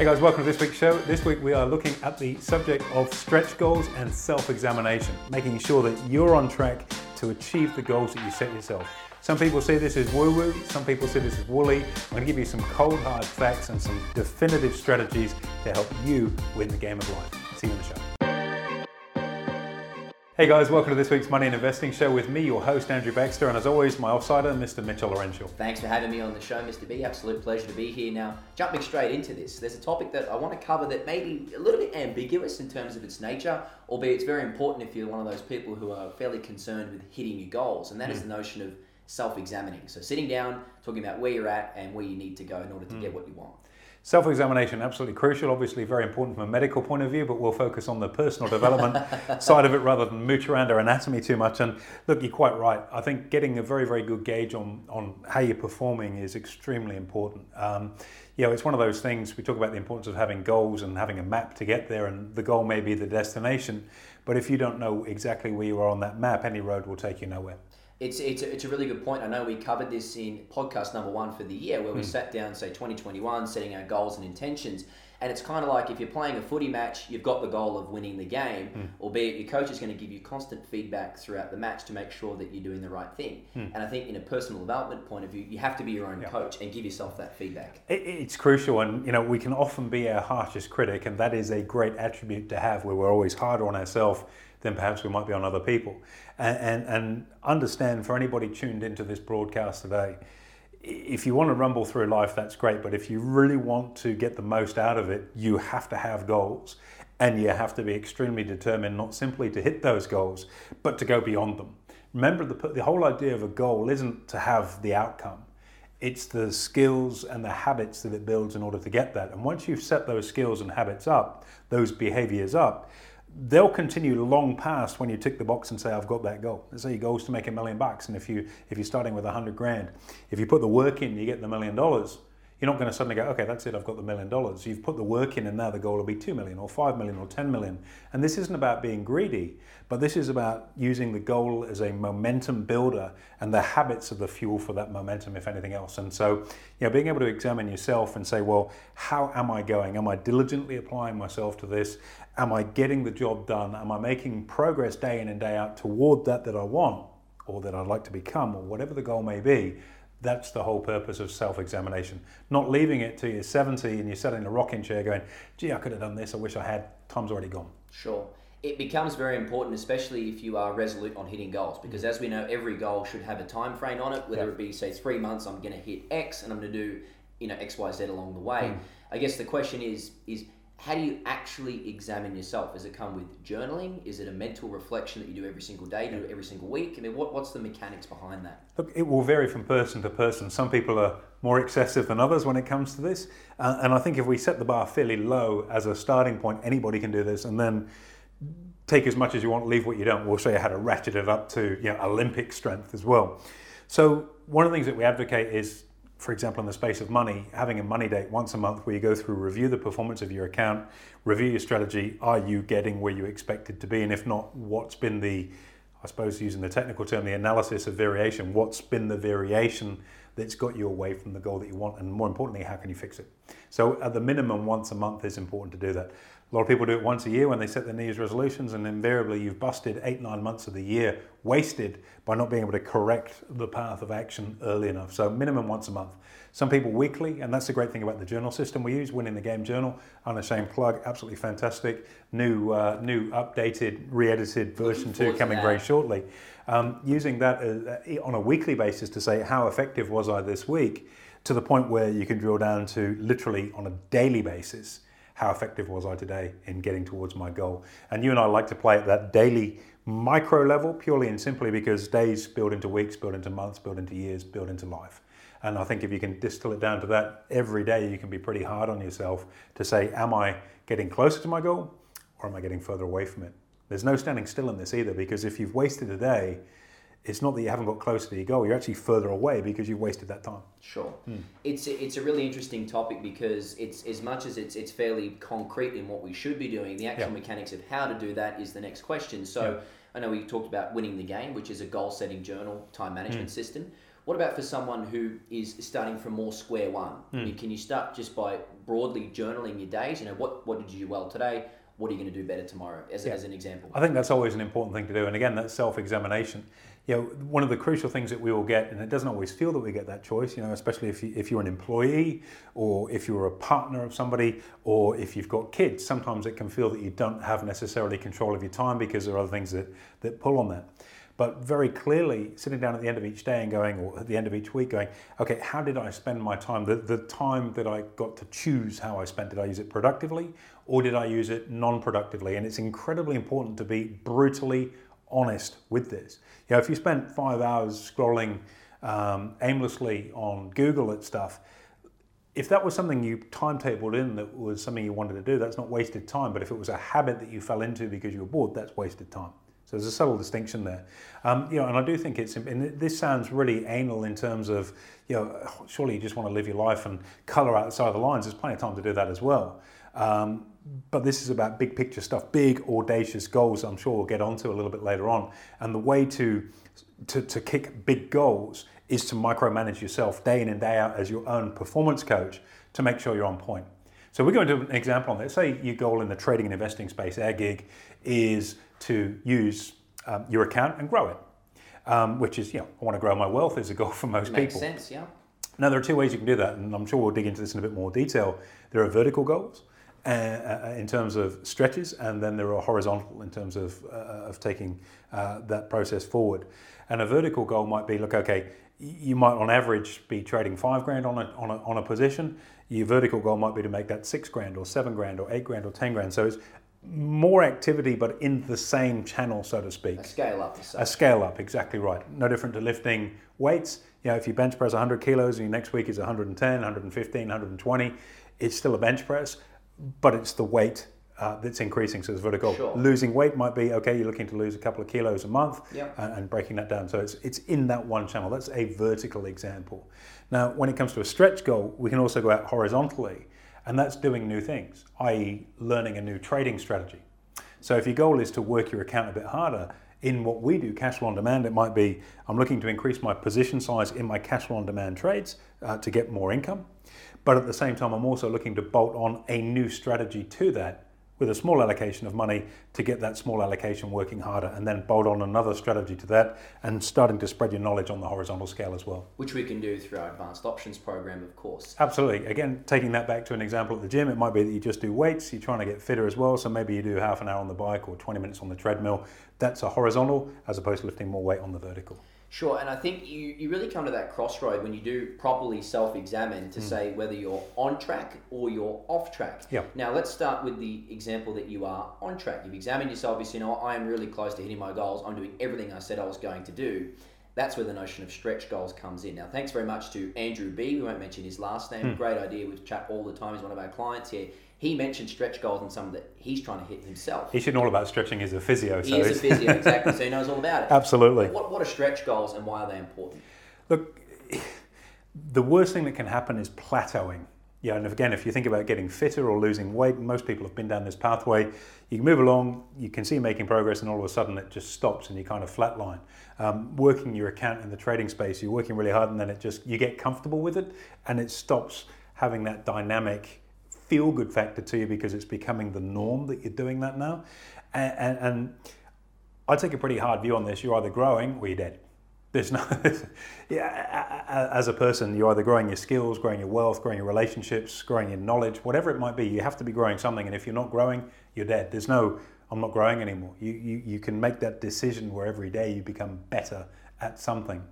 Hey guys, welcome to this week's show. This week we are looking at the subject of stretch goals and self examination, making sure that you're on track to achieve the goals that you set yourself. Some people see this as woo woo, some people see this as woolly. I'm going to give you some cold hard facts and some definitive strategies to help you win the game of life. See you in the show. Hey guys, welcome to this week's Money and Investing Show with me, your host Andrew Baxter, and as always, my offsider, Mr. Mitchell Laurential. Thanks for having me on the show, Mr. B. Absolute pleasure to be here. Now, jumping straight into this, there's a topic that I want to cover that may be a little bit ambiguous in terms of its nature, albeit it's very important if you're one of those people who are fairly concerned with hitting your goals, and that mm. is the notion of self-examining. So sitting down, talking about where you're at and where you need to go in order to mm. get what you want. Self examination, absolutely crucial, obviously very important from a medical point of view, but we'll focus on the personal development side of it rather than mooch around our anatomy too much. And look, you're quite right. I think getting a very, very good gauge on, on how you're performing is extremely important. Um, you know, it's one of those things we talk about the importance of having goals and having a map to get there, and the goal may be the destination. But if you don't know exactly where you are on that map, any road will take you nowhere. It's, it's, a, it's a really good point. I know we covered this in podcast number one for the year, where we mm. sat down, say, 2021, setting our goals and intentions. And it's kind of like if you're playing a footy match, you've got the goal of winning the game, mm. albeit your coach is going to give you constant feedback throughout the match to make sure that you're doing the right thing. Mm. And I think, in a personal development point of view, you have to be your own yeah. coach and give yourself that feedback. It, it's crucial, and you know we can often be our harshest critic, and that is a great attribute to have, where we're always harder on ourselves than perhaps we might be on other people. And, and, and understand for anybody tuned into this broadcast today, if you want to rumble through life, that's great. But if you really want to get the most out of it, you have to have goals. And you have to be extremely determined not simply to hit those goals, but to go beyond them. Remember, the, the whole idea of a goal isn't to have the outcome, it's the skills and the habits that it builds in order to get that. And once you've set those skills and habits up, those behaviors up, they'll continue long past when you tick the box and say I've got that goal. Let's say your goal is to make a million bucks, and if you if you're starting with a hundred grand, if you put the work in, you get the million dollars. You're not going to suddenly go, okay, that's it, I've got the million dollars. You've put the work in, and now the goal will be two million, or five million, or ten million. And this isn't about being greedy, but this is about using the goal as a momentum builder and the habits of the fuel for that momentum, if anything else. And so, you know, being able to examine yourself and say, well, how am I going? Am I diligently applying myself to this? Am I getting the job done? Am I making progress day in and day out toward that that I want or that I'd like to become or whatever the goal may be? That's the whole purpose of self examination. Not leaving it to you're 70 and you're sitting in a rocking chair going, gee, I could have done this. I wish I had. Time's already gone. Sure. It becomes very important, especially if you are resolute on hitting goals, because as we know, every goal should have a time frame on it. Whether it be say three months, I'm going to hit X, and I'm going to do you know X, Y, Z along the way. Mm. I guess the question is is how do you actually examine yourself? Does it come with journaling? Is it a mental reflection that you do every single day, do every single week? I mean, what, what's the mechanics behind that? Look, it will vary from person to person. Some people are more excessive than others when it comes to this. Uh, and I think if we set the bar fairly low as a starting point, anybody can do this. And then take as much as you want, leave what you don't. We'll show you how to ratchet it up to you know, Olympic strength as well. So, one of the things that we advocate is for example, in the space of money, having a money date once a month where you go through, review the performance of your account, review your strategy. Are you getting where you expected to be? And if not, what's been the, I suppose, using the technical term, the analysis of variation, what's been the variation that's got you away from the goal that you want? And more importantly, how can you fix it? So, at the minimum, once a month is important to do that. A lot of people do it once a year when they set their New Year's resolutions, and invariably you've busted eight, nine months of the year wasted by not being able to correct the path of action early enough. So, minimum once a month. Some people weekly, and that's the great thing about the journal system we use, Winning the Game Journal. Unashamed plug, absolutely fantastic. New, uh, new updated, re edited version 2 coming very shortly. Um, using that uh, on a weekly basis to say, how effective was I this week, to the point where you can drill down to literally on a daily basis how effective was I today in getting towards my goal? And you and I like to play at that daily micro level purely and simply because days build into weeks, build into months, build into years, build into life. And I think if you can distill it down to that every day, you can be pretty hard on yourself to say, Am I getting closer to my goal or am I getting further away from it? There's no standing still in this either because if you've wasted a day, it's not that you haven't got closer to your goal, you're actually further away because you've wasted that time. Sure. Mm. It's, a, it's a really interesting topic because it's as much as it's, it's fairly concrete in what we should be doing, the actual yeah. mechanics of how to do that is the next question. So yeah. I know we talked about winning the game, which is a goal setting journal time management mm. system. What about for someone who is starting from more square one? Mm. can you start just by broadly journaling your days. You know, what what did you do well today? What are you going to do better tomorrow? As, Yeah. as an example. I think that's always an important thing to do. And again, that's self-examination. You know, one of the crucial things that we all get, and it doesn't always feel that we get that choice. You know, especially if you, if you're an employee, or if you're a partner of somebody, or if you've got kids. Sometimes it can feel that you don't have necessarily control of your time because there are other things that that pull on that. But very clearly, sitting down at the end of each day and going, or at the end of each week, going, okay, how did I spend my time? The, the time that I got to choose how I spent, did I use it productively or did I use it non productively? And it's incredibly important to be brutally honest with this. You know, if you spent five hours scrolling um, aimlessly on Google at stuff, if that was something you timetabled in that was something you wanted to do, that's not wasted time. But if it was a habit that you fell into because you were bored, that's wasted time. So there's a subtle distinction there. Um, you know, and I do think it's, and this sounds really anal in terms of, you know, surely you just want to live your life and colour outside the lines. There's plenty of time to do that as well. Um, but this is about big picture stuff, big audacious goals. I'm sure we'll get onto a little bit later on. And the way to to, to kick big goals is to micromanage yourself day in and day out as your own performance coach to make sure you're on point. So we're going to do an example on this. Say your goal in the trading and investing space, our gig, is to use um, your account and grow it. Um, which is, you know, I want to grow my wealth is a goal for most Makes people. sense, yeah. Now, there are two ways you can do that, and I'm sure we'll dig into this in a bit more detail. There are vertical goals uh, uh, in terms of stretches, and then there are horizontal in terms of, uh, of taking uh, that process forward. And a vertical goal might be look, okay, you might on average be trading five grand on a, on a, on a position. Your vertical goal might be to make that six grand or seven grand or eight grand or 10 grand. So it's more activity, but in the same channel, so to speak. A scale up, A scale up, exactly right. No different to lifting weights. You know, if you bench press 100 kilos and your next week is 110, 115, 120, it's still a bench press, but it's the weight uh, that's increasing. So it's vertical. Sure. Losing weight might be okay. You're looking to lose a couple of kilos a month, Yep. and, and breaking that down. So it's it's in that one channel. That's a vertical example. Now, when it comes to a stretch goal, we can also go out horizontally, and that's doing new things, i.e., learning a new trading strategy. So if your goal is to work your account a bit harder, in what we do, cash flow on demand, it might be I'm looking to increase my position size in my cash flow on demand trades uh, to get more income. But at the same time, I'm also looking to bolt on a new strategy to that with a small allocation of money to get that small allocation working harder and then bolt on another strategy to that and starting to spread your knowledge on the horizontal scale as well. Which we can do through our advanced options program, of course. Absolutely. Again, taking that back to an example at the gym, it might be that you just do weights, you're trying to get fitter as well. So maybe you do half an hour on the bike or 20 minutes on the treadmill. That's a horizontal as opposed to lifting more weight on the vertical. Sure, and I think you, you really come to that crossroad when you do properly self examine to hmm. say whether you're on track or you're off track. Yeah. Now, let's start with the example that you are on track. You've examined yourself, you say, you know, I am really close to hitting my goals, I'm doing everything I said I was going to do. That's where the notion of stretch goals comes in. Now, thanks very much to Andrew B. We won't mention his last name. Hmm. Great idea. We chat all the time. He's one of our clients here. He mentioned stretch goals and some that he's trying to hit himself. He should know all about stretching. He's a physio. He so is a physio, exactly, so he knows all about it. Absolutely. What, what are stretch goals and why are they important? Look, the worst thing that can happen is plateauing. Yeah, and again, if you think about getting fitter or losing weight, most people have been down this pathway. You move along, you can see making progress, and all of a sudden it just stops and you kind of flatline. Um, working your account in the trading space, you're working really hard, and then it just you get comfortable with it, and it stops having that dynamic feel good factor to you because it's becoming the norm that you're doing that now. And, and, and I take a pretty hard view on this. You're either growing or you're dead. There's no, yeah, as a person, you're either growing your skills, growing your wealth, growing your relationships, growing your knowledge, whatever it might be. You have to be growing something, and if you're not growing, you're dead. There's no, I'm not growing anymore. You, you, you can make that decision where every day you become better at something.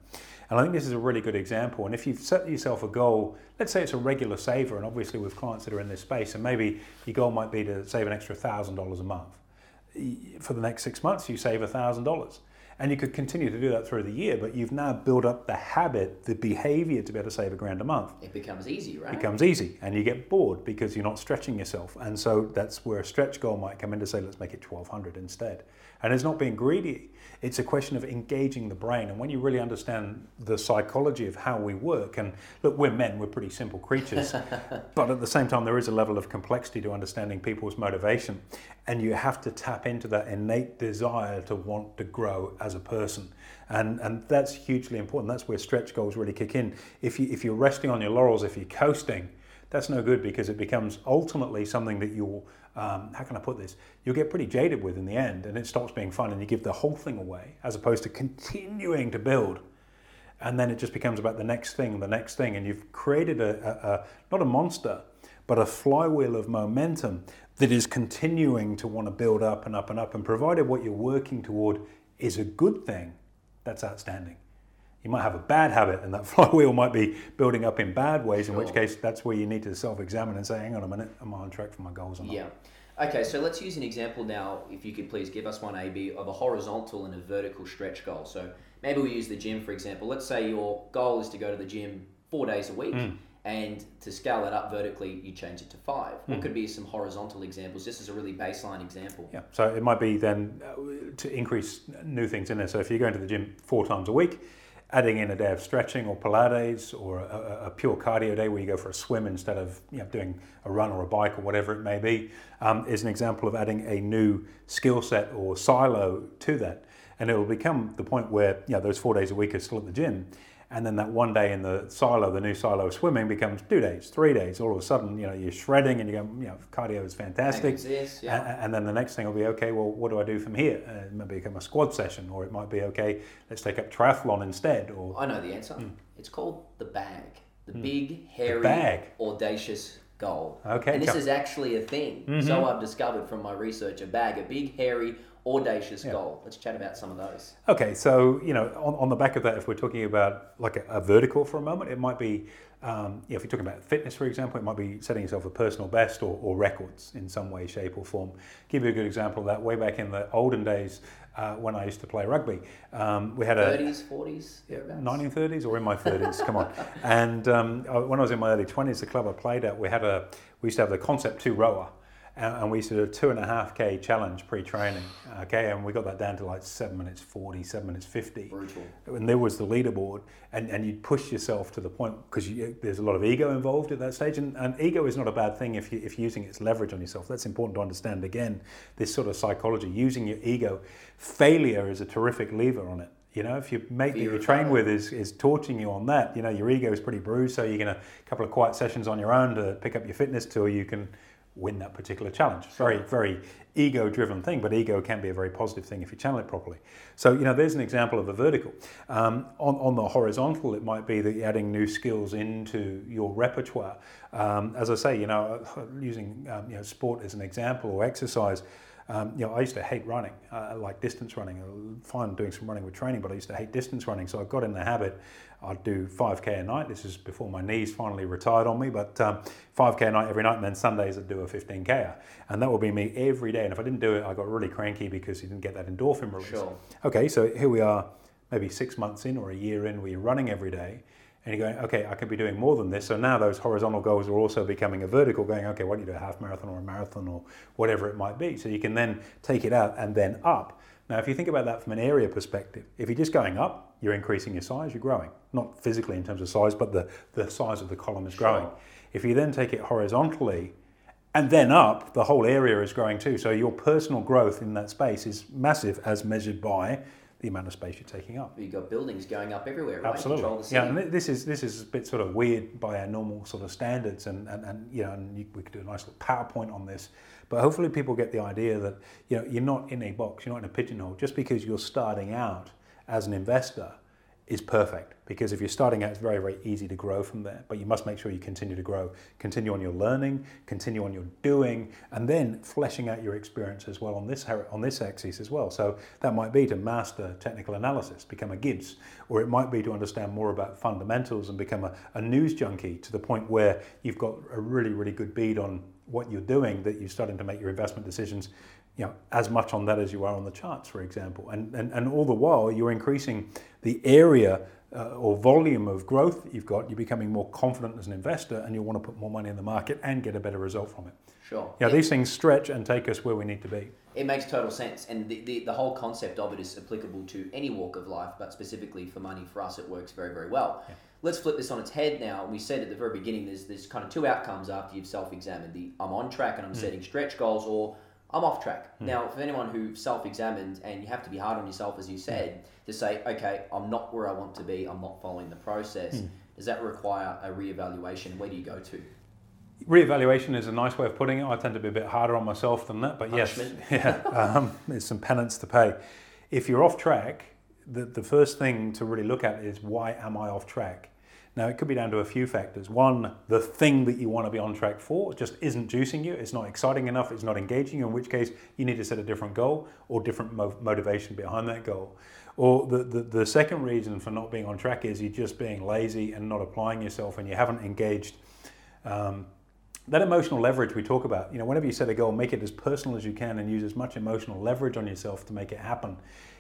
And I think this is a really good example. And if you've set yourself a goal, let's say it's a regular saver, and obviously with clients that are in this space, and maybe your goal might be to save an extra thousand dollars a month for the next six months, you save $1,000. And you could continue to do that through the year, but you've now built up the habit, the behavior to be able to save a grand a month. It becomes easy, right? It becomes easy and you get bored because you're not stretching yourself. And so that's where a stretch goal might come in to say, let's make it 1200 instead. And it's not being greedy, it's a question of engaging the brain. And when you really understand the psychology of how we work, and look, we're men, we're pretty simple creatures, but at the same time, there is a level of complexity to understanding people's motivation. And you have to tap into that innate desire to want to grow as a person. And, and that's hugely important. That's where stretch goals really kick in. If, you, if you're resting on your laurels, if you're coasting, that's no good because it becomes ultimately something that you'll, um, how can I put this? You'll get pretty jaded with in the end and it stops being fun and you give the whole thing away as opposed to continuing to build. And then it just becomes about the next thing, the next thing, and you've created a, a, a not a monster, but a flywheel of momentum that is continuing to want to build up and up and up. And provided what you're working toward is a good thing, that's outstanding. You might have a bad habit, and that flywheel might be building up in bad ways, sure. in which case that's where you need to self examine and say, hang on a minute, am I on track for my goals or not? Yeah. Okay, so let's use an example now, if you could please give us one AB of a horizontal and a vertical stretch goal. So maybe we use the gym, for example. Let's say your goal is to go to the gym four days a week. Mm. And to scale that up vertically, you change it to five. Mm. What hmm. could be some horizontal examples? This is a really baseline example. Yeah. So it might be then uh, to increase new things in there. So if you're going to the gym four times a week, adding in a day of stretching or Pilates or a, a, pure cardio day where you go for a swim instead of you know, doing a run or a bike or whatever it may be um, is an example of adding a new skill set or silo to that. And it will become the point where you know, those four days a week are still at the gym and then that one day in the silo, the new silo of swimming becomes two days, three days. All of a sudden, you know, you're shredding and you go, you know, cardio is fantastic. Exist, yeah. and, and, then the next thing will be, okay, well, what do I do from here? Uh, it might become a squad session, or it might be, okay, let's take up triathlon instead. Or I know the answer. Mm. It's called the bag, the mm. big, hairy, bag. audacious goal. Okay. And this is actually a thing. Mm-hmm. So I've discovered from my research, a bag, a big, hairy, audacious yeah. goal. Let's chat about some of those. Okay, so you know, on, on the back of that, if we're talking about like a, a vertical for a moment, it might be, um, you know, if you're talking about fitness, for example, it might be setting yourself a personal best or, or records in some way, shape, or form. Give you a good example of that. Way back in the olden days, uh, when I used to play rugby. Um, we had a 30s, 40s, yeah, 1930s or in my 30s. come on. And um, when I was in my early 20s, the club I played at, we had a we used to have the concept two rower and we used to do a two and a half k challenge pre-training. Okay, and we got that down to like seven minutes forty, seven minutes fifty. Brutal. And there was the leaderboard, and, and you'd push yourself to the point because there's a lot of ego involved at that stage, and, and ego is not a bad thing if you if you're using its leverage on yourself. That's important to understand. Again, this sort of psychology, using your ego, failure is a terrific lever on it. You know, if your mate that you train with is, is torching you on that, you know, your ego is pretty bruised, so you're going to, a couple of quiet sessions on your own to pick up your fitness till you can win that particular challenge. Very, very ego driven thing, but ego can be a very positive thing if you channel it properly. So, you know, there's an example of a vertical. Um, on, on the horizontal, it might be that you're adding new skills into your repertoire. Um, as I say, you know, using um, you know, sport as an example or exercise. Um, you know, I used to hate running, uh, like distance running. I find doing some running with training, but I used to hate distance running. So I got in the habit I'd do 5k a night. This is before my knees finally retired on me, but um, 5k a night every night, and then Sundays I'd do a 15k, and that would be me every day. And if I didn't do it, I got really cranky because you didn't get that endorphin release. Sure. Okay, so here we are, maybe six months in or a year in, where you're running every day, and you're going, okay, I could be doing more than this. So now those horizontal goals are also becoming a vertical, going, okay, why don't you do a half marathon or a marathon or whatever it might be? So you can then take it out and then up. Now, if you think about that from an area perspective, if you're just going up, you're increasing your size, you're growing. Not physically in terms of size, but the, the size of the column is growing. Sure. If you then take it horizontally and then up, the whole area is growing too. So your personal growth in that space is massive as measured by the amount of space you're taking up. You've got buildings going up everywhere, right? Absolutely. Yeah, and this is this is a bit sort of weird by our normal sort of standards, and and, and you know, and you, we could do a nice little PowerPoint on this. But hopefully, people get the idea that you know you're not in a box, you're not in a pigeonhole. Just because you're starting out as an investor is perfect because if you're starting out, it's very, very easy to grow from there. But you must make sure you continue to grow, continue on your learning, continue on your doing, and then fleshing out your experience as well on this on this axis as well. So that might be to master technical analysis, become a Gibbs, or it might be to understand more about fundamentals and become a, a news junkie to the point where you've got a really, really good bead on what you're doing that you're starting to make your investment decisions you know, as much on that as you are on the charts, for example. And, and, and all the while, you're increasing the area uh, or volume of growth that you've got. You're becoming more confident as an investor and you want to put more money in the market and get a better result from it. Sure. Yeah, these things stretch and take us where we need to be. It makes total sense. And the, the, the whole concept of it is applicable to any walk of life, but specifically for money, for us, it works very, very well. Yeah. Let's flip this on its head now. We said at the very beginning there's, there's kind of two outcomes after you've self examined the I'm on track and I'm mm. setting stretch goals, or I'm off track. Mm. Now, for anyone who self examined, and you have to be hard on yourself, as you said, to say, okay, I'm not where I want to be, I'm not following the process, mm. does that require a re-evaluation? Where do you go to? Reevaluation is a nice way of putting it. I tend to be a bit harder on myself than that, but Punishment. yes, yeah, um, there's some penance to pay. If you're off track, the, the first thing to really look at is why am I off track? Now, it could be down to a few factors. One, the thing that you want to be on track for just isn't juicing you, it's not exciting enough, it's not engaging you, in which case you need to set a different goal or different mo- motivation behind that goal. Or the, the, the second reason for not being on track is you're just being lazy and not applying yourself and you haven't engaged. Um, that emotional leverage we talk about, you know, whenever you set a goal, make it as personal as you can and use as much emotional leverage on yourself to make it happen.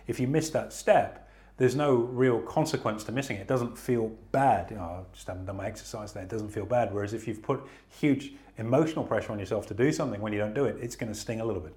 If you miss that step, there's no real consequence to missing it. It doesn't feel bad. You know, I just haven't done my exercise there. It doesn't feel bad. Whereas if you've put huge emotional pressure on yourself to do something when you don't do it, it's going to sting a little bit.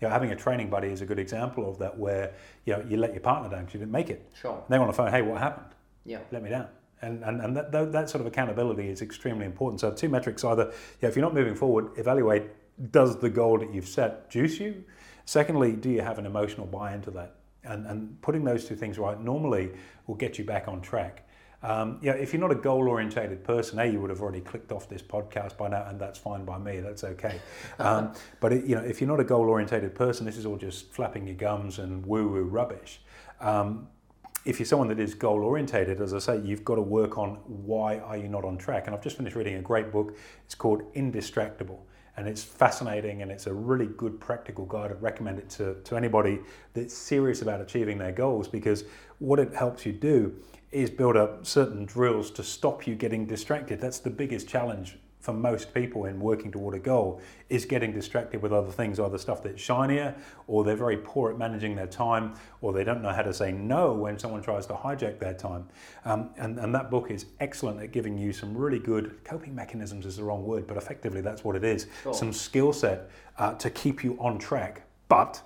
You know, having a training buddy is a good example of that, where you know you let your partner down because you didn't make it. Sure. They want to phone, hey, what happened? Yeah. Let me down. And, and, and that, that, that sort of accountability is extremely important. So, two metrics either, yeah, if you're not moving forward, evaluate does the goal that you've set juice you? Secondly, do you have an emotional buy into that? And, and putting those two things right normally will get you back on track. Um, yeah, if you're not a goal orientated person, A, you would have already clicked off this podcast by now, and that's fine by me, that's okay. Um, but it, you know, if you're not a goal orientated person, this is all just flapping your gums and woo woo rubbish. Um, if you're someone that is goal orientated, as I say, you've got to work on why are you not on track. And I've just finished reading a great book. It's called Indistractable. And it's fascinating and it's a really good practical guide. I'd recommend it to, to anybody that's serious about achieving their goals because what it helps you do is build up certain drills to stop you getting distracted. That's the biggest challenge for most people in working toward a goal is getting distracted with other things, either stuff that's shinier, or they're very poor at managing their time, or they don't know how to say no when someone tries to hijack their time. Um, and, and that book is excellent at giving you some really good coping mechanisms, is the wrong word, but effectively that's what it is. Some skill set uh, to keep you on track. But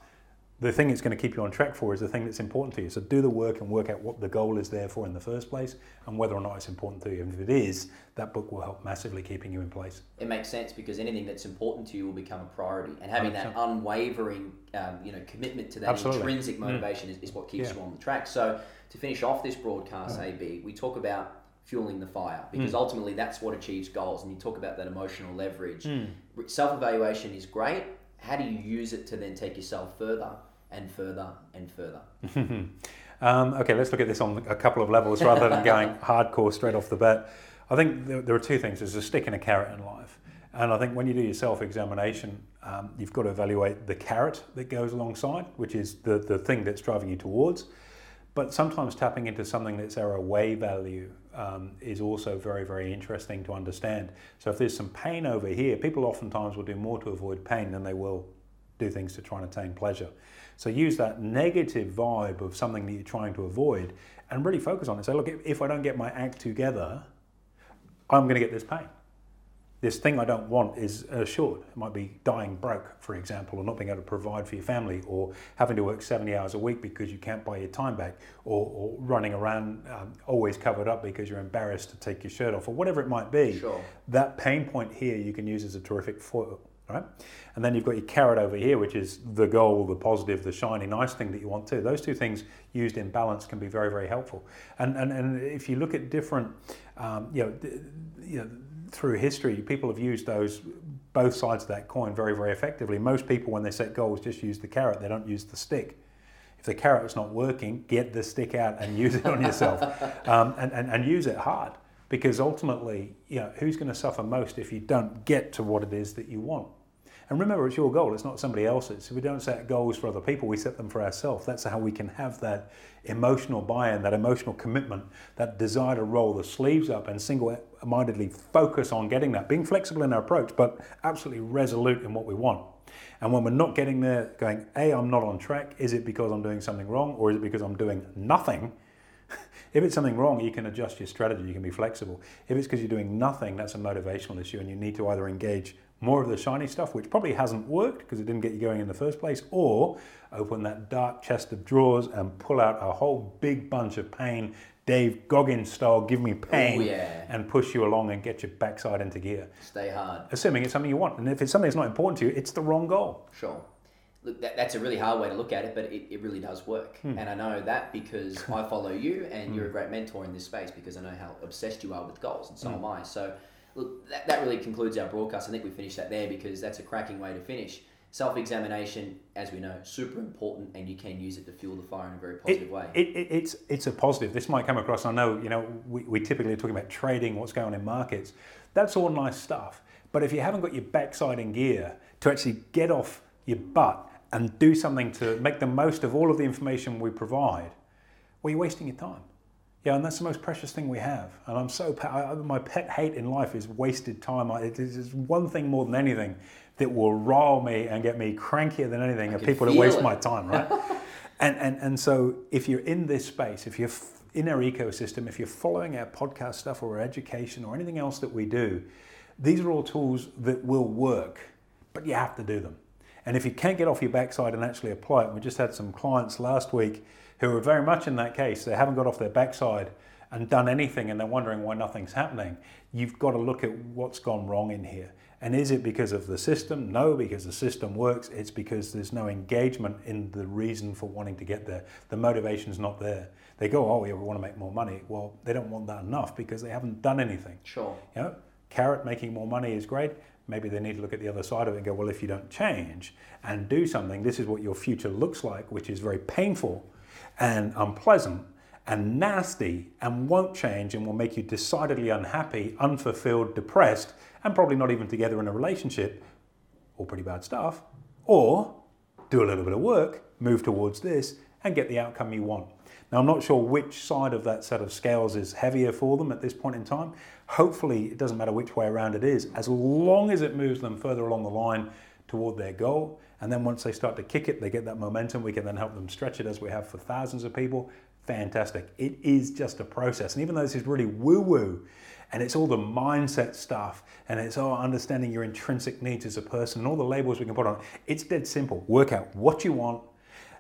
the thing it's going to keep you on track for is the thing that's important to you. So do the work and work out what the goal is there for in the first place and whether or not it's important to you. And if it is, that book will help massively keeping you in place. It makes sense because anything that's important to you will become a priority, and having that unwavering, um, you know, commitment to that Absolutely. intrinsic mm. motivation is, is what keeps Yeah. you on the track. So to finish off this broadcast, AB, we talk about fueling the fire mm. because ultimately that's what achieves goals, and you talk about that emotional leverage. Mm. Self evaluation is great. How do you use it to then take yourself further and further and further? Um, okay, let's look at this on a couple of levels rather than going hardcore straight off the bat. I think there, there are two things there's a stick and a carrot in life. And I think when you do your self examination, um, you've got to evaluate the carrot that goes alongside, which is the, the thing that's driving you towards. But sometimes tapping into something that's our away value um, is also very, very interesting to understand. So if there's some pain over here, people oftentimes will do more to avoid pain than they will do things to try and attain pleasure. So use that negative vibe of something that you're trying to avoid and really focus on it. Say, look, if- if I don't get my act together, I'm going to get this pain. This thing I don't want is assured. It might be dying broke, for example, or not being able to provide for your family, or having to work 70 hours a week because you can't buy your time back, or, or running around um, always covered up because you're embarrassed to take your shirt off, or whatever it might be. Sure. That pain point here you can use as a terrific foil. Right? And then you've got your carrot over here, which is the goal, the positive, the shiny, nice thing that you want to. Those two things used in balance can be very, very helpful. And and, and if you look at different, um, you know, you know, through history, people have used those both sides of that coin very, very effectively. Most people, when they set goals, just use the carrot; they don't use the stick. If the carrot's not working, get the stick out and use it on yourself, um, and, and and use it hard. Because ultimately, you know, who's going to suffer most if you don't get to what it is that you want? And remember, it's your goal, it's not somebody else's. So we don't set goals for other people, we set them for ourselves. That's how we can have that emotional buy in, that emotional commitment, that desire to roll the sleeves up and single mindedly focus on getting that, being flexible in our approach, but absolutely resolute in what we want. And when we're not getting there, going, A, I'm not on track, is it because I'm doing something wrong, or is it because I'm doing nothing? If it's something wrong, you can adjust your strategy, you can be flexible. If it's because you're doing nothing, that's a motivational issue, and you need to either engage more of the shiny stuff, which probably hasn't worked because it didn't get you going in the first place, or open that dark chest of drawers and pull out a whole big bunch of pain, Dave Goggins style, give me pain, Oh, yeah. and push you along and get your backside into gear. Stay hard. Assuming it's something you want. And if it's something that's not important to you, it's the wrong goal. Sure. Look, that, that's a really hard way to look at it, but it, it really does work. Hmm. And I know that because I follow you and you're a great mentor in this space because I know how obsessed you are with goals, and so Hmm. am I. So look, that, that really concludes our broadcast. I think we finished that there because that's a cracking way to finish. Self examination, as we know, super important, and you can use it to fuel the fire in a very positive it, way. It, it, it's it's a positive. This might come across. I know you know we, we typically are talking about trading, what's going on in markets. That's all nice stuff. But if you haven't got your backside in gear to actually get off your butt and do something to make the most of all of the information we provide, well, you're wasting your time. Yeah, and that's the most precious thing we have. And I'm so I, my pet hate in life is wasted time. It is one thing more than anything that will rile me and get me crankier than anything are people that waste it. my time, right? and, and, and so if you're in this space, if you're in our ecosystem, if you're following our podcast stuff or our education or anything else that we do, these are all tools that will work, but you have to do them. And if you can't get off your backside and actually apply it, we just had some clients last week who are very much in that case. They haven't got off their backside and done anything and they're wondering why nothing's happening. You've got to look at what's gone wrong in here. And is it because of the system? No, because the system works. It's because there's no engagement in the reason for wanting to get there. The motivation's not there. They go, oh, yeah, we want to make more money. Well, they don't want that enough because they haven't done anything. Sure. You know, carrot making more money is great. Maybe they need to look at the other side of it and go, well, if you don't change and do something, this is what your future looks like, which is very painful and unpleasant and nasty and won't change and will make you decidedly unhappy, unfulfilled, depressed, and probably not even together in a relationship, all pretty bad stuff, or do a little bit of work, move towards this, and get the outcome you want. Now, I'm not sure which side of that set of scales is heavier for them at this point in time. Hopefully, it doesn't matter which way around it is, as long as it moves them further along the line toward their goal. And then once they start to kick it, they get that momentum. We can then help them stretch it as we have for thousands of people. Fantastic. It is just a process. And even though this is really woo woo, and it's all the mindset stuff and it's all understanding your intrinsic needs as a person and all the labels we can put on it. It's dead simple. Work out what you want,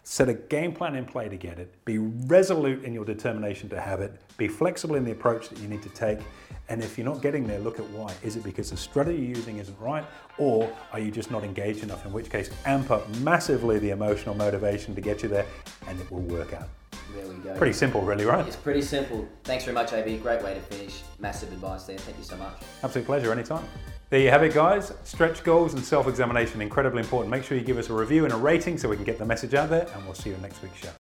set a game plan in play to get it, be resolute in your determination to have it, be flexible in the approach that you need to take. And if you're not getting there, look at why. Is it because the strategy you're using isn't right, or are you just not engaged enough? In which case, amp up massively the emotional motivation to get you there, and it will work out. There we go. Pretty simple, really, right? It's pretty simple. Thanks very much, AB. Great way to finish. Massive advice there. Thank you so much. Absolute pleasure, anytime. There you have it, guys. Stretch goals and self examination, incredibly important. Make sure you give us a review and a rating so we can get the message out there, and we'll see you in next week's show.